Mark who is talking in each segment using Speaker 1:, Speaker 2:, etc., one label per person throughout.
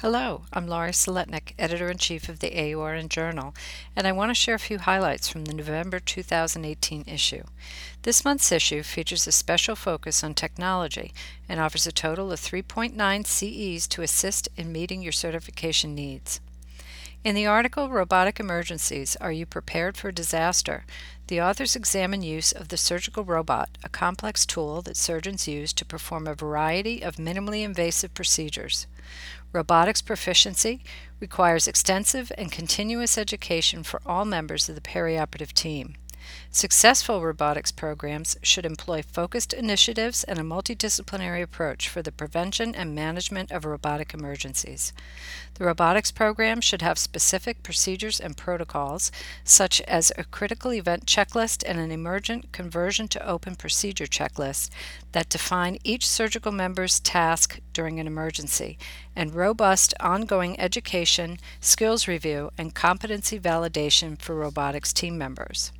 Speaker 1: Hello, I'm Laurie Soletnik, Editor in Chief of the AORN Journal, and I want to share a few highlights from the November 2018 issue. This month's issue features a special focus on technology and offers a total of 3.9 CEs to assist in meeting your certification needs. In the article Robotic Emergencies Are You Prepared for Disaster? the authors examine use of the surgical robot, a complex tool that surgeons use to perform a variety of minimally invasive procedures. Robotics proficiency requires extensive and continuous education for all members of the perioperative team. Successful robotics programs should employ focused initiatives and a multidisciplinary approach for the prevention and management of robotic emergencies. The robotics program should have specific procedures and protocols, such as a critical event checklist and an emergent conversion to open procedure checklist that define each surgical member's task during an emergency, and robust ongoing education, skills review, and competency validation for robotics team members.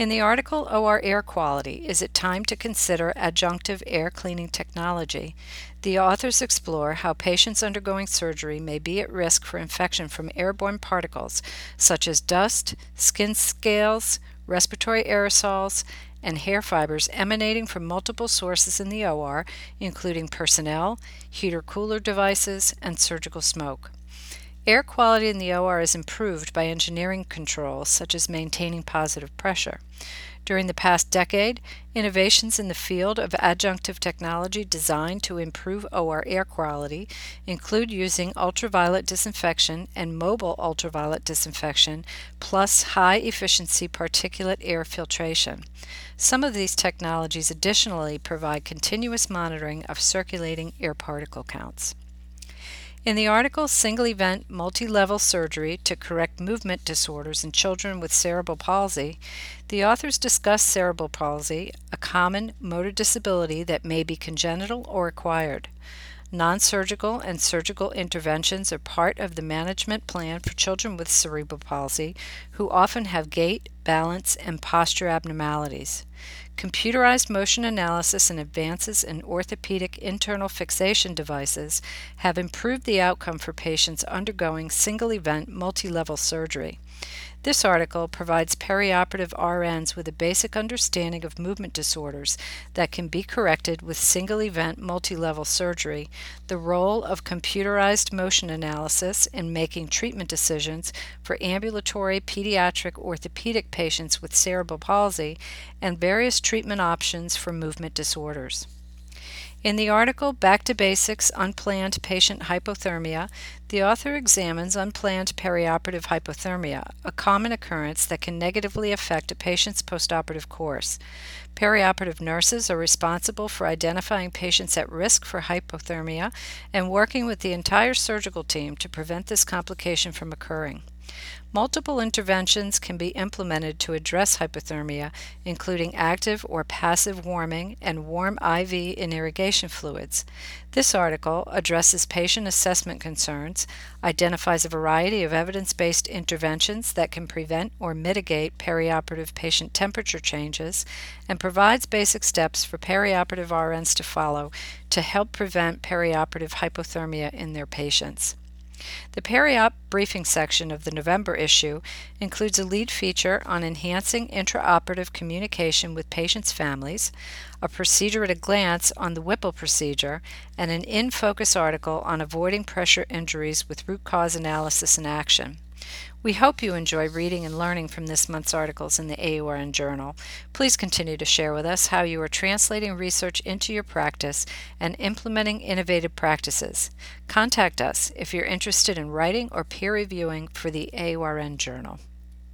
Speaker 1: In the article OR Air Quality Is It Time to Consider Adjunctive Air Cleaning Technology? the authors explore how patients undergoing surgery may be at risk for infection from airborne particles such as dust, skin scales, respiratory aerosols, and hair fibers emanating from multiple sources in the OR, including personnel, heater cooler devices, and surgical smoke. Air quality in the OR is improved by engineering controls such as maintaining positive pressure. During the past decade, innovations in the field of adjunctive technology designed to improve OR air quality include using ultraviolet disinfection and mobile ultraviolet disinfection, plus high efficiency particulate air filtration. Some of these technologies additionally provide continuous monitoring of circulating air particle counts. In the article Single Event Multi Level Surgery to Correct Movement Disorders in Children with Cerebral Palsy, the authors discuss cerebral palsy, a common motor disability that may be congenital or acquired. Non surgical and surgical interventions are part of the management plan for children with cerebral palsy who often have gait, balance, and posture abnormalities. Computerized motion analysis and advances in orthopedic internal fixation devices have improved the outcome for patients undergoing single event multi level surgery. This article provides perioperative RNs with a basic understanding of movement disorders that can be corrected with single event multi level surgery, the role of computerized motion analysis in making treatment decisions for ambulatory pediatric orthopedic patients with cerebral palsy, and various treatment options for movement disorders. In the article Back to Basics Unplanned Patient Hypothermia, the author examines unplanned perioperative hypothermia, a common occurrence that can negatively affect a patient's postoperative course. Perioperative nurses are responsible for identifying patients at risk for hypothermia and working with the entire surgical team to prevent this complication from occurring. Multiple interventions can be implemented to address hypothermia, including active or passive warming and warm IV and irrigation fluids. This article addresses patient assessment concerns, identifies a variety of evidence based interventions that can prevent or mitigate perioperative patient temperature changes, and provides basic steps for perioperative RNs to follow to help prevent perioperative hypothermia in their patients. The Peri-Op briefing section of the November issue includes a lead feature on enhancing intraoperative communication with patients' families, a procedure at a glance on the Whipple procedure, and an in focus article on avoiding pressure injuries with root cause analysis and action. We hope you enjoy reading and learning from this month's articles in the AORN Journal. Please continue to share with us how you are translating research into your practice and implementing innovative practices. Contact us if you're interested in writing or peer reviewing for the AORN Journal.